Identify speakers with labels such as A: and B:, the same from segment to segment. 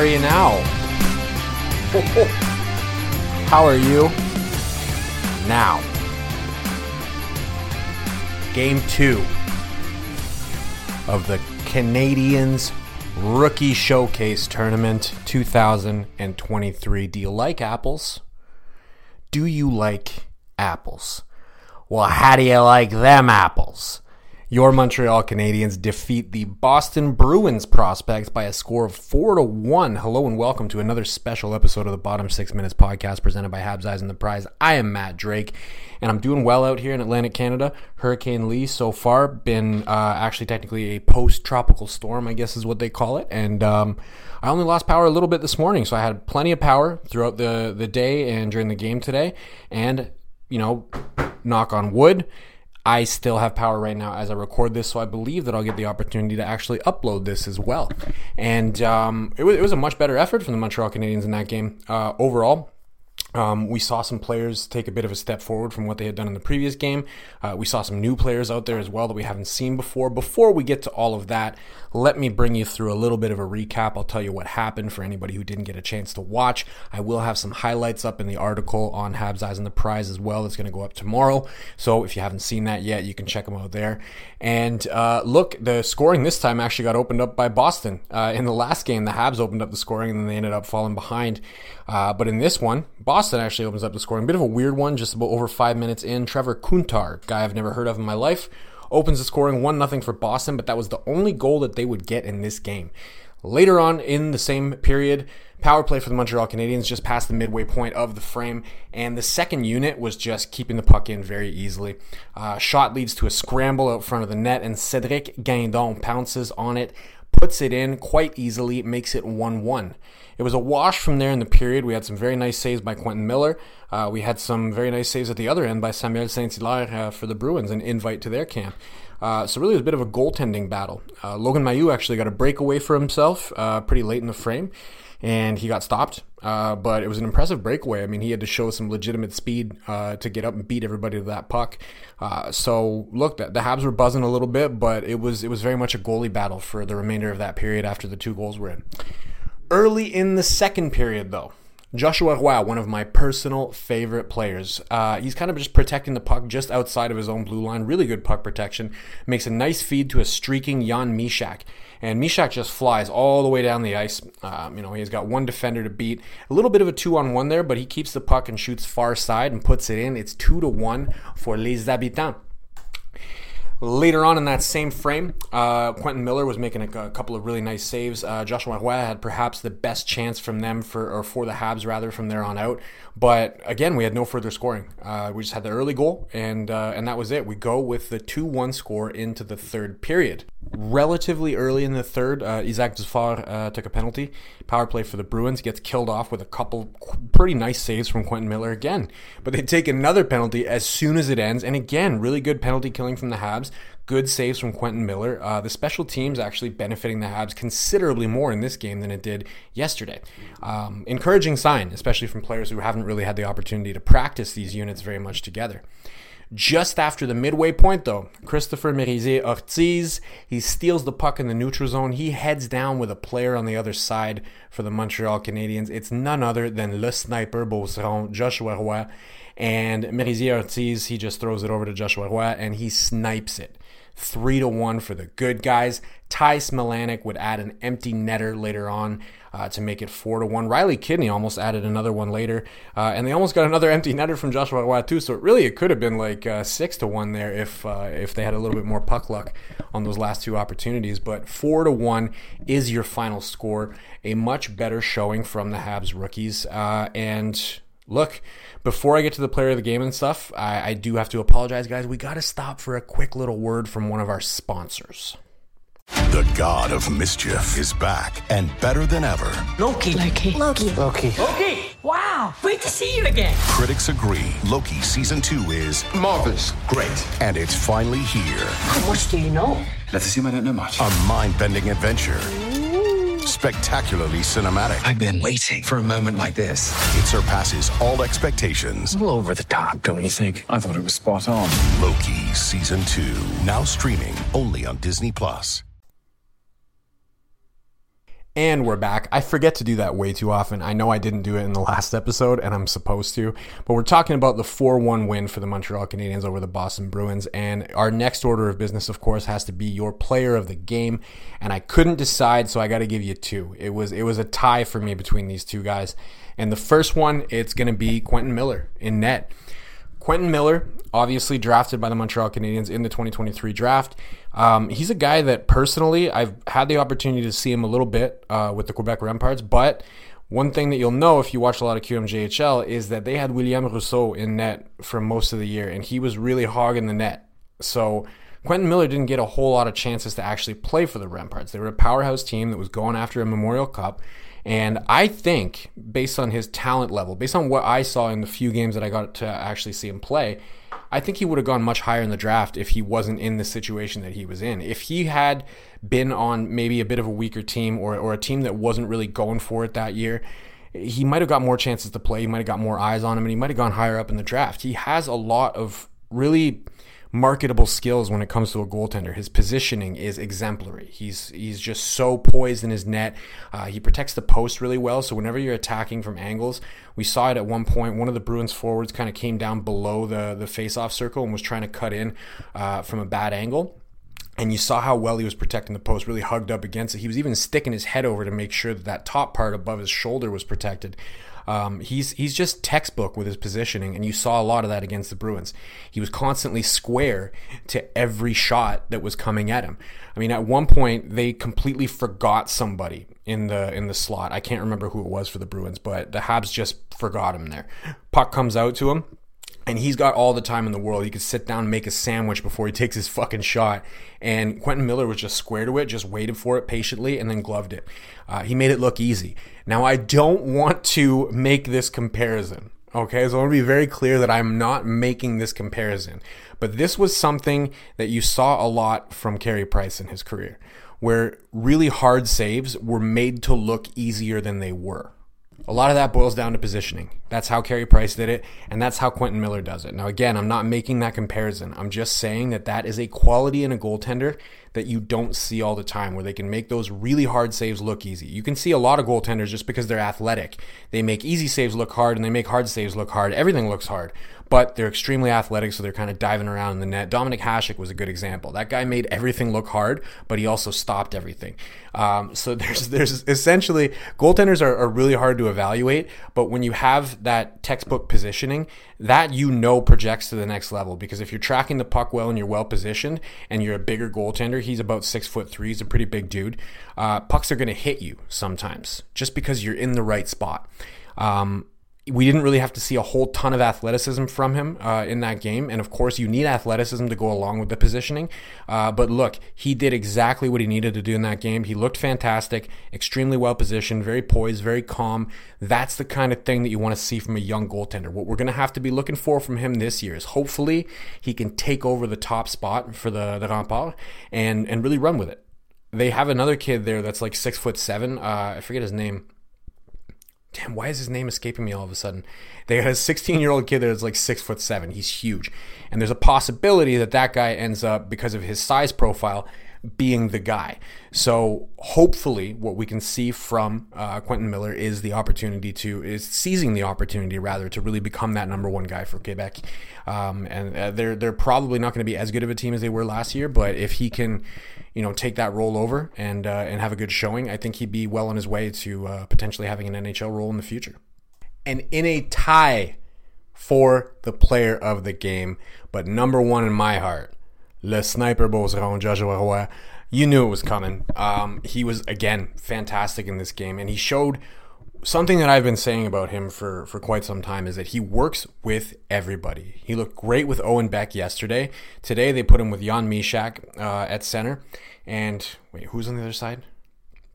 A: Are you now? How are you now? Game two of the Canadiens Rookie Showcase Tournament 2023. Do you like apples? Do you like apples? Well, how do you like them apples? Your Montreal Canadiens defeat the Boston Bruins prospects by a score of 4 to 1. Hello and welcome to another special episode of the Bottom 6 Minutes podcast presented by Habs Eyes on the Prize. I am Matt Drake and I'm doing well out here in Atlantic Canada. Hurricane Lee so far been uh, actually technically a post-tropical storm, I guess is what they call it. And um, I only lost power a little bit this morning, so I had plenty of power throughout the the day and during the game today. And you know, knock on wood I still have power right now as I record this, so I believe that I'll get the opportunity to actually upload this as well. And um, it, was, it, was, a much better effort from the Montreal Canadiens in that game uh, overall. Um, we saw some players take a bit of a step forward from what they had done in the previous game. Uh, we saw some new players out there as well that we haven't seen before. Before we get to all of that, let me bring you through a little bit of a recap. I'll tell you what happened for anybody who didn't get a chance to watch. I will have some highlights up in the article on Habs Eyes on the Prize as well. It's going to go up tomorrow. So if you haven't seen that yet, you can check them out there. And uh, look, the scoring this time actually got opened up by Boston. Uh, in the last game, the Habs opened up the scoring and then they ended up falling behind. Uh, but in this one, Boston actually opens up the scoring. Bit of a weird one, just about over five minutes in. Trevor Kuntar, guy I've never heard of in my life, opens the scoring 1 0 for Boston, but that was the only goal that they would get in this game. Later on in the same period, power play for the Montreal Canadiens just past the midway point of the frame, and the second unit was just keeping the puck in very easily. Uh, shot leads to a scramble out front of the net, and Cedric Guindon pounces on it, puts it in quite easily, makes it 1 1. It was a wash from there in the period. We had some very nice saves by Quentin Miller. Uh, we had some very nice saves at the other end by Samuel Saint-Hilaire uh, for the Bruins, an invite to their camp. Uh, so really, it was a bit of a goaltending battle. Uh, Logan Mailloux actually got a breakaway for himself uh, pretty late in the frame, and he got stopped. Uh, but it was an impressive breakaway. I mean, he had to show some legitimate speed to get up and beat everybody to that puck. so look, the, the Habs were buzzing a little bit, but it was it was very much a goalie battle for the remainder of that period after the two goals were in. Early in the second period, though, Joshua Roy, one of my personal favorite players. Uh, he's kind of just protecting the puck just outside of his own blue line. Really good puck protection. Makes a nice feed to a streaking Jan Mysak. And Mysak just flies all the way down the ice. Um, you know, he's got one defender to beat. A little bit of a two on one there, but he keeps the puck and shoots far side and puts it in. It's two to one for Les Habitants. Later on in that same frame, uh, Quentin Miller was making a, a, couple of really nice saves. Uh, Joshua Roy had perhaps the best chance from them for, or for the Habs rather, from there on out. But again, we had no further scoring. Uh, we just had the early goal, and uh, and that was it. We go with the two-one score into the third period relatively early in the third, uh, Isaac Dufort uh, took a penalty. Power play for the Bruins gets killed off with a couple pretty nice saves from Quentin Miller again. But they take another penalty as soon as it ends, and again, really good penalty killing from the Habs. Good saves from Quentin Miller. Uh, the special teams actually benefiting the Habs considerably more in this game than it did yesterday. Um, encouraging sign, especially from players who haven't really had the opportunity to practice these units very much together. Just after the midway point, though, Christopher Merisier Ortiz, he steals the puck in the neutral zone. He heads down with a player on the other side for the Montreal Canadiens. It's none other than Le Sniper Beauceron, Joshua Roy. And Merisier Ortiz, he just throws it over to Joshua Roy and he snipes it. Three to one for the good guys. Ty Smilanic would add an empty netter later on uh, to make it four to one. Riley Kidney almost added another one later, uh, and they almost got another empty netter from Joshua too. So really, it could have been like uh, six to one there if uh, if they had a little bit more puck luck on those last two opportunities. But four to one is your final score. A much better showing from the Habs rookies, uh, and look, before I get to the player of the game and stuff, I, I do have to apologize, guys. We got to stop for a quick little word from one of our sponsors.
B: The god of mischief is back and better than ever.
C: Loki.
D: Loki.
C: Loki.
D: Loki.
C: Loki. Wow. Great to see you again.
B: Critics agree Loki season two is
E: marvelous.
B: Great. And it's finally here.
C: How much do you know?
E: Let's assume I don't know much.
B: A mind bending adventure. Spectacularly cinematic.
E: I've been waiting for a moment like this.
B: It surpasses all expectations.
E: A little over the top, don't you think? I thought it was spot on.
B: Loki season two, now streaming only on Disney Plus.
A: And we're back. I forget to do that way too often. I know I didn't do it in the last episode, and I'm supposed to. But we're talking about the 4 1 win for the Montreal Canadiens over the Boston Bruins. And our next order of business, of course, has to be your player of the game. And I couldn't decide, so I got to give you two. It was, it was a tie for me between these two guys. And the first one, it's going to be Quentin Miller in net. Quentin Miller, obviously drafted by the Montreal Canadiens in the 2023 draft. Um, he's a guy that personally I've had the opportunity to see him a little bit uh, with the Quebec Remparts, but one thing that you'll know if you watch a lot of QMJHL is that they had William Rousseau in net for most of the year, and he was really hogging the net. So Quentin Miller didn't get a whole lot of chances to actually play for the Remparts. They were a powerhouse team that was going after a Memorial Cup. And I think, based on his talent level, based on what I saw in the few games that I got to actually see him play, I think he would have gone much higher in the draft if he wasn't in the situation that he was in. If he had been on maybe a bit of a weaker team or, or a team that wasn't really going for it that year, he might have got more chances to play. He might have got more eyes on him, and he might have gone higher up in the draft. He has a lot of really marketable skills when it comes to a goaltender. His positioning is exemplary. He's he's just so poised in his net. Uh, he protects the post really well. So whenever you're attacking from angles, we saw it at one point. One of the Bruins forwards kind of came down below the the face-off circle and was trying to cut in uh, from a bad angle. And you saw how well he was protecting the post, really hugged up against it. He was even sticking his head over to make sure that that top part above his shoulder was protected. Um, he's he's just textbook with his positioning, and you saw a lot of that against the Bruins. He was constantly square to every shot that was coming at him. I mean, at one point they completely forgot somebody in the in the slot. I can't remember who it was for the Bruins, but the Habs just forgot him there. Puck comes out to him and he's got all the time in the world. He could sit down and make a sandwich before he takes his fucking shot. And Quentin Miller was just square to it, just waited for it patiently, and then gloved it. Uh, he made it look easy. Now, I don't want to make this comparison. Okay, so I want to be very clear that I'm not making this comparison. But this was something that you saw a lot from Carey Price in his career, where really hard saves were made to look easier than they were. A lot of that boils down to positioning. That's how Carey Price did it, and that's how Quentin Miller does it. Now, again, I'm not making that comparison. I'm just saying that that is a quality in a goaltender that you don't see all the time, where they can make those really hard saves look easy. You can see a lot of goaltenders just because they're athletic. They make easy saves look hard, and they make hard saves look hard. Everything looks hard but they're extremely athletic, so they're kind of diving around in the net. Dominik Hasek was a good example. That guy made everything look hard, but he also stopped everything. Um, so there's there's essentially goaltenders are, are really hard to evaluate, but when you have that textbook positioning, that you know projects to the next level because if you're tracking the puck well and you're well positioned and you're a bigger goaltender, he's about six foot three, he's a pretty big dude. Uh, pucks are going to hit you sometimes just because you're in the right spot. Um, we didn't really have to see a whole ton of athleticism from him uh, in that game. And of course, you need athleticism to go along with the positioning. Uh, but look, he did exactly what he needed to do in that game. He looked fantastic, extremely well positioned, very poised, very calm. That's the kind of thing that you want to see from a young goaltender. What we're going to have to be looking for from him this year is hopefully he can take over the top spot for the, the Rempart and, and really run with it. They have another kid there that's like six foot seven. Uh, I forget his name damn, why is his name escaping me all of a sudden? They got a 16 year old kid that's like six foot seven. He's huge. And there's a possibility that that guy ends up, because of his size profile, being the guy. So hopefully, what we can see from uh, Quentin Miller is the opportunity to is seizing the opportunity rather to really become that number one guy for Quebec. Um, and uh, they're they're probably not going to be as good of a team as they were last year, but if he can, you know, take that role over and uh, and have a good showing, I think he'd be well on his way to uh, potentially having an NHL role in the future. And in a tie for the player of the game, but number one in my heart Le Sniper Beauceron, Joshua Roy. You knew it was coming. Um, he was, again, fantastic in this game, and he showed something that I've been saying about him for, for quite some time is that he works with everybody. He looked great with Owen Beck yesterday. Today they put him with Jan Mysak uh, at center. And wait, who's on the other side?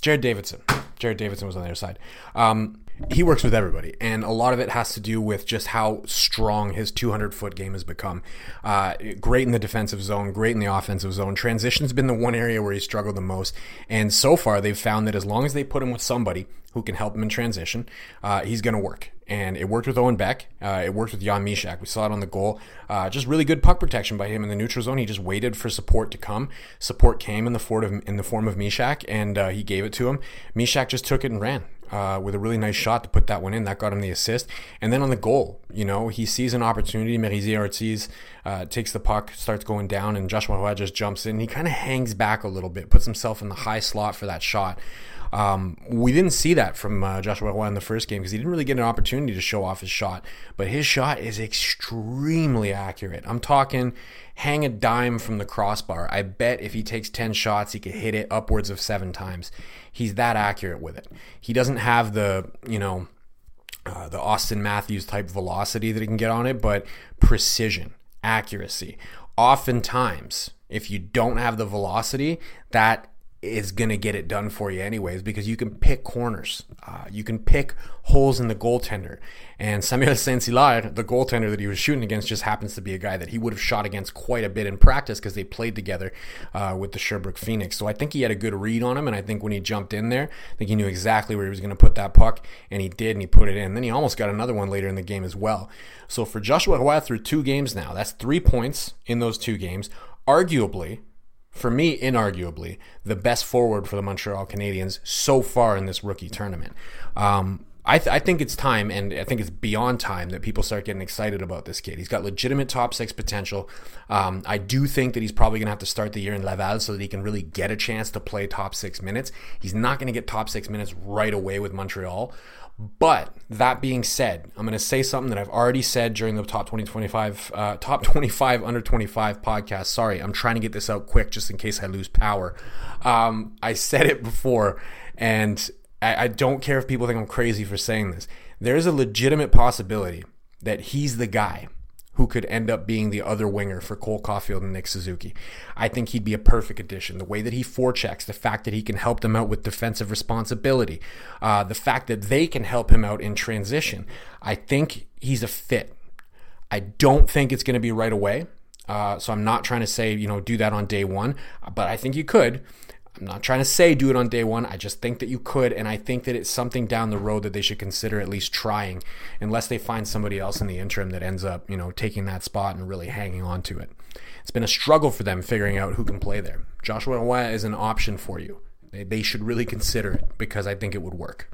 A: Jared Davidson. Jared Davidson was on the other side. Um, he works with everybody, and a lot of it has to do with just how strong his 200 foot game has become. Uh, great in the defensive zone, great in the offensive zone. Transition's been the one area where he struggled the most, and so far they've found that as long as they put him with somebody who can help him in transition, uh, he's going to work. And it worked with Owen Beck. Uh, it worked with Jan Mysak. We saw it on the goal. Uh, just really good puck protection by him in the neutral zone. He just waited for support to come. Support came in the form of, in the form of Mysak, and uh, he gave it to him. Mysak just took it and ran uh, with a really nice shot to put that one in. That got him the assist. And then on the goal, you know, he sees an opportunity. Merisier Ortiz uh, takes the puck, starts going down, and Joshua Roy just jumps in. He kind of hangs back a little bit, puts himself in the high slot for that shot. Um, we didn't see that from uh, Joshua Roy in the first game because he didn't really get an opportunity to show off his shot. But his shot is extremely accurate. I'm talking hang a dime from the crossbar. I bet if he takes 10 shots, he could hit it upwards of seven times. He's that accurate with it. He doesn't have the, you know, uh, the Auston Matthews type velocity that he can get on it, but precision, accuracy. Oftentimes, if you don't have the velocity, that is going to get it done for you anyways because you can pick corners. Uh, you can pick holes in the goaltender. And Samuel Saint-Hilaire, the goaltender that he was shooting against, just happens to be a guy that he would have shot against quite a bit in practice because they played together uh, with the Sherbrooke Phoenix. So I think he had a good read on him. And I think when he jumped in there, I think he knew exactly where he was going to put that puck. And he did, and he put it in. And then he almost got another one later in the game as well. So for Joshua Roy through two games now, that's three points in those two games. Arguably, for me, inarguably, the best forward for the Montreal Canadiens so far in this rookie tournament. Um, I, th- I, think it's time, and I think it's beyond time that people start getting excited about this kid. He's got legitimate top six potential. Um, I do think that he's probably going to have to start the year in Laval so that he can really get a chance to play top six minutes. He's not going to get top six minutes right away with Montreal. But that being said, I'm going to say something that I've already said during the top 2025, uh, top 25 under 25 podcast. Sorry, I'm trying to get this out quick just in case I lose power. Um, I said it before, and I, I don't care if people think I'm crazy for saying this. There's a legitimate possibility that he's the guy who could end up being the other winger for Cole Caufield and Nick Suzuki. I think he'd be a perfect addition. The way that he forechecks, the fact that he can help them out with defensive responsibility, uh, the fact that they can help him out in transition. I think he's a fit. I don't think it's going to be right away. Uh, so I'm not trying to say, you know, do that on day one, but I think you could. I'm not trying to say do it on day one. I just think that you could, and I think that it's something down the road that they should consider at least trying, unless they find somebody else in the interim that ends up, you know, taking that spot and really hanging on to it. It's been a struggle for them figuring out who can play there. Joshua Roy is an option for you. They, they should really consider it because I think it would work.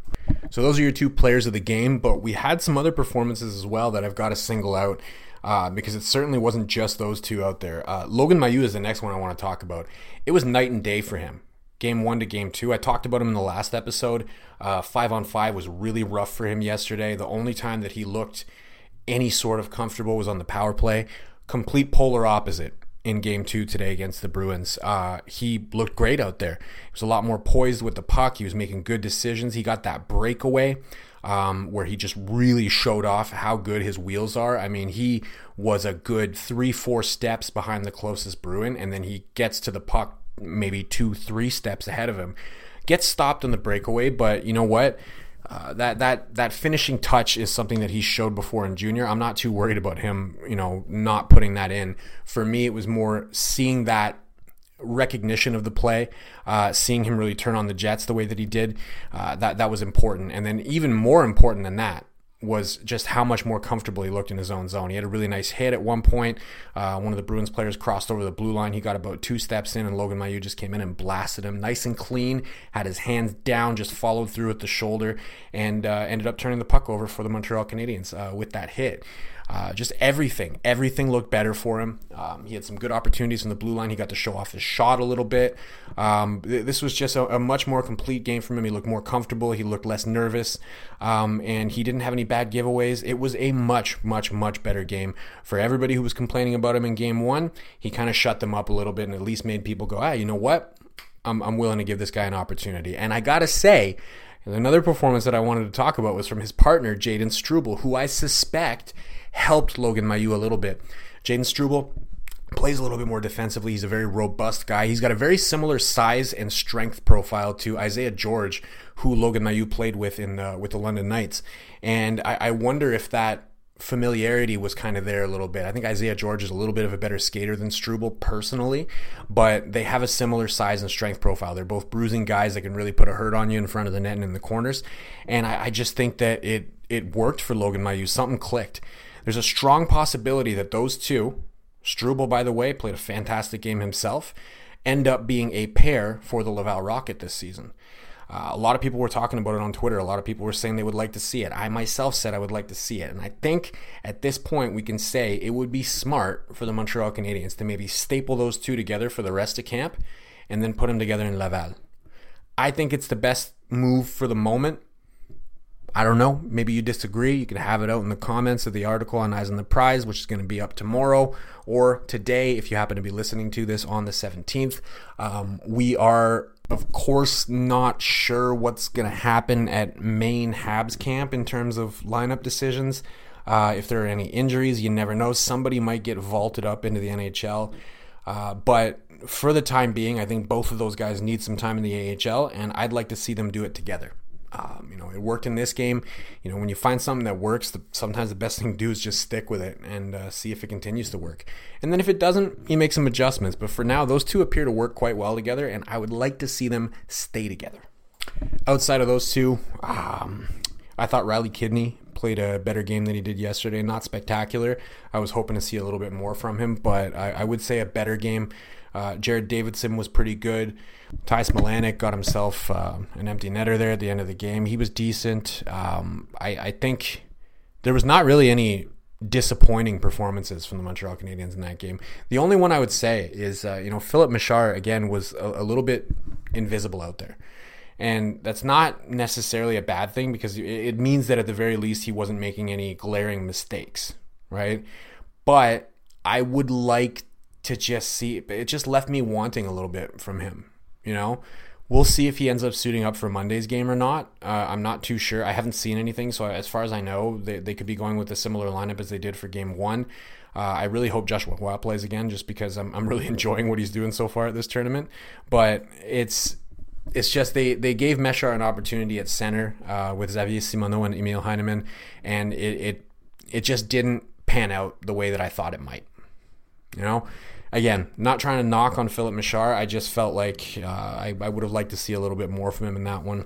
A: So those are your two players of the game, but we had some other performances as well that I've got to single out. Uh, because it certainly wasn't just those two out there. Uh, Logan Mailloux is the next one I want to talk about. It was night and day for him game one to game two. I talked about him in the last episode. Uh, five on five was really rough for him yesterday. The only time that he looked any sort of comfortable was on the power play. Complete polar opposite in game two today against the Bruins. Uh, he looked great out there. He was a lot more poised with the puck. He was making good decisions. He got that breakaway. Um, where he just really showed off how good his wheels are. I mean, he was a good three, four steps behind the closest Bruin, and then he gets to the puck maybe two, three steps ahead of him. Gets stopped on the breakaway, but you know what? Uh, that that that finishing touch is something that he showed before in junior. I'm not too worried about him, you know, not putting that in. For me, it was more seeing that recognition of the play, uh, seeing him really turn on the Jets the way that he did. Uh, that that was important, and then even more important than that was just how much more comfortable he looked in his own zone. He had a really nice hit at one point. Uh, one of the Bruins players crossed over the blue line. He got about two steps in, and Logan Mailloux just came in and blasted him nice and clean. Had his hands down, just followed through at the shoulder, and uh, ended up turning the puck over for the Montreal Canadiens uh, with that hit. Uh, just everything, everything looked better for him. Um, he had some good opportunities in the blue line. He got to show off his shot a little bit. Um, th- this was just a, a, much more complete game from him. He looked more comfortable. He looked less nervous, um, and he didn't have any bad giveaways. It was a much, much, much better game for everybody who was complaining about him in game one. He kind of shut them up a little bit and at least made people go, ah, you know what? I'm, I'm willing to give this guy an opportunity. And I got to say, another performance that I wanted to talk about was from his partner, Jayden Struble, who I suspect helped Logan Mailloux a little bit. Jayden Struble plays a little bit more defensively. He's a very robust guy. He's got a very similar size and strength profile to Isaiah George, who Logan Mailloux played with in uh, with the London Knights. And I, I wonder if that familiarity was kind of there a little bit. I think Isaiah George is a little bit of a better skater than Struble personally, but they have a similar size and strength profile. They're both bruising guys that can really put a hurt on you in front of the net and in the corners. And I, I just think that it it worked for Logan Mailloux. Something clicked. There's a strong possibility that those two, Struble, by the way, played a fantastic game himself, end up being a pair for the Laval Rocket this season. Uh, a lot of people were talking about it on Twitter. A lot of people were saying they would like to see it. I myself said I would like to see it. And I think at this point we can say it would be smart for the Montreal Canadiens to maybe staple those two together for the rest of camp and then put them together in Laval. I think it's the best move for the moment. I don't know. Maybe you disagree. You can have it out in the comments of the article on Eyes on the Prize, which is going to be up tomorrow or today if you happen to be listening to this on the 17th. Um, we are, of course, not sure what's going to happen at main Habs camp in terms of lineup decisions. Uh, if there are any injuries, you never know. Somebody might get vaulted up into the NHL. Uh, but for the time being, I think both of those guys need some time in the AHL, and I'd like to see them do it together. Um, you know, it worked in this game. You know, when you find something that works, the, sometimes the best thing to do is just stick with it and uh, see if it continues to work. And then if it doesn't, you make some adjustments. But for now, those two appear to work quite well together, and I would like to see them stay together. Outside of those two, um, I thought Riley Kidney played a better game than he did yesterday. Not spectacular. I was hoping to see a little bit more from him, but I, I would say a better game. Uh, Jared Davidson was pretty good. Ty Smilanic got himself uh, an empty netter there at the end of the game. He was decent. Um, I, I, think there was not really any disappointing performances from the Montreal Canadiens in that game. The only one I would say is, uh, you know, Filip Mesar, again, was a, a little bit invisible out there. And that's not necessarily a bad thing because it means that at the very least he wasn't making any glaring mistakes, right? But I would like to just see it just left me wanting a little bit from him you know, we'll see if he ends up suiting up for Monday's game or not. Uh, I'm not too sure. I haven't seen anything, so as far as I know, they, they could be going with a similar lineup as they did for game one. Uh, I really hope Joshua Roy plays again, just because I'm, I'm really enjoying what he's doing so far at this tournament. But it's it's just they they gave Mesar an opportunity at center uh, with Xavier Simoneau and Emil Heineman, and it, it it just didn't pan out the way that I thought it might. You know, again, not trying to knock on Filip Mesar. I just felt like uh, I, I, would have liked to see a little bit more from him in that one.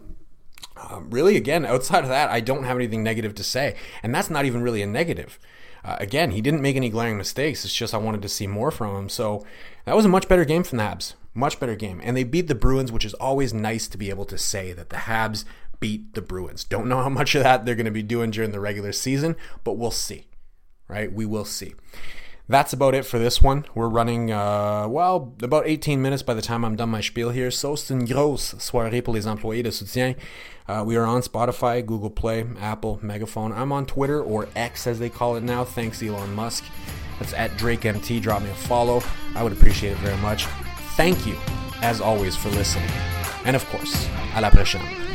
A: Um, really, again, outside of that, I don't have anything negative to say. And that's not even really a negative. Uh, again, he didn't make any glaring mistakes. It's just I wanted to see more from him. So that was a much better game from the Habs. Much better game. And they beat the Bruins, which is always nice to be able to say that the Habs beat the Bruins. Don't know how much of that they're going to be doing during the regular season, but we'll see. Right? We will see that's about it for this one. We're running, uh, well, about 18 minutes by the time I'm done my spiel here. So c'est une grosse soirée pour les employés de soutien. Uh, we are on Spotify, Google Play, Apple, Megaphone. I'm on Twitter, or X as they call it now. Thanks, Elon Musk. That's at DrakeMT. Drop me a follow. I would appreciate it very much. Thank you, as always, for listening. And of course, à la prochaine.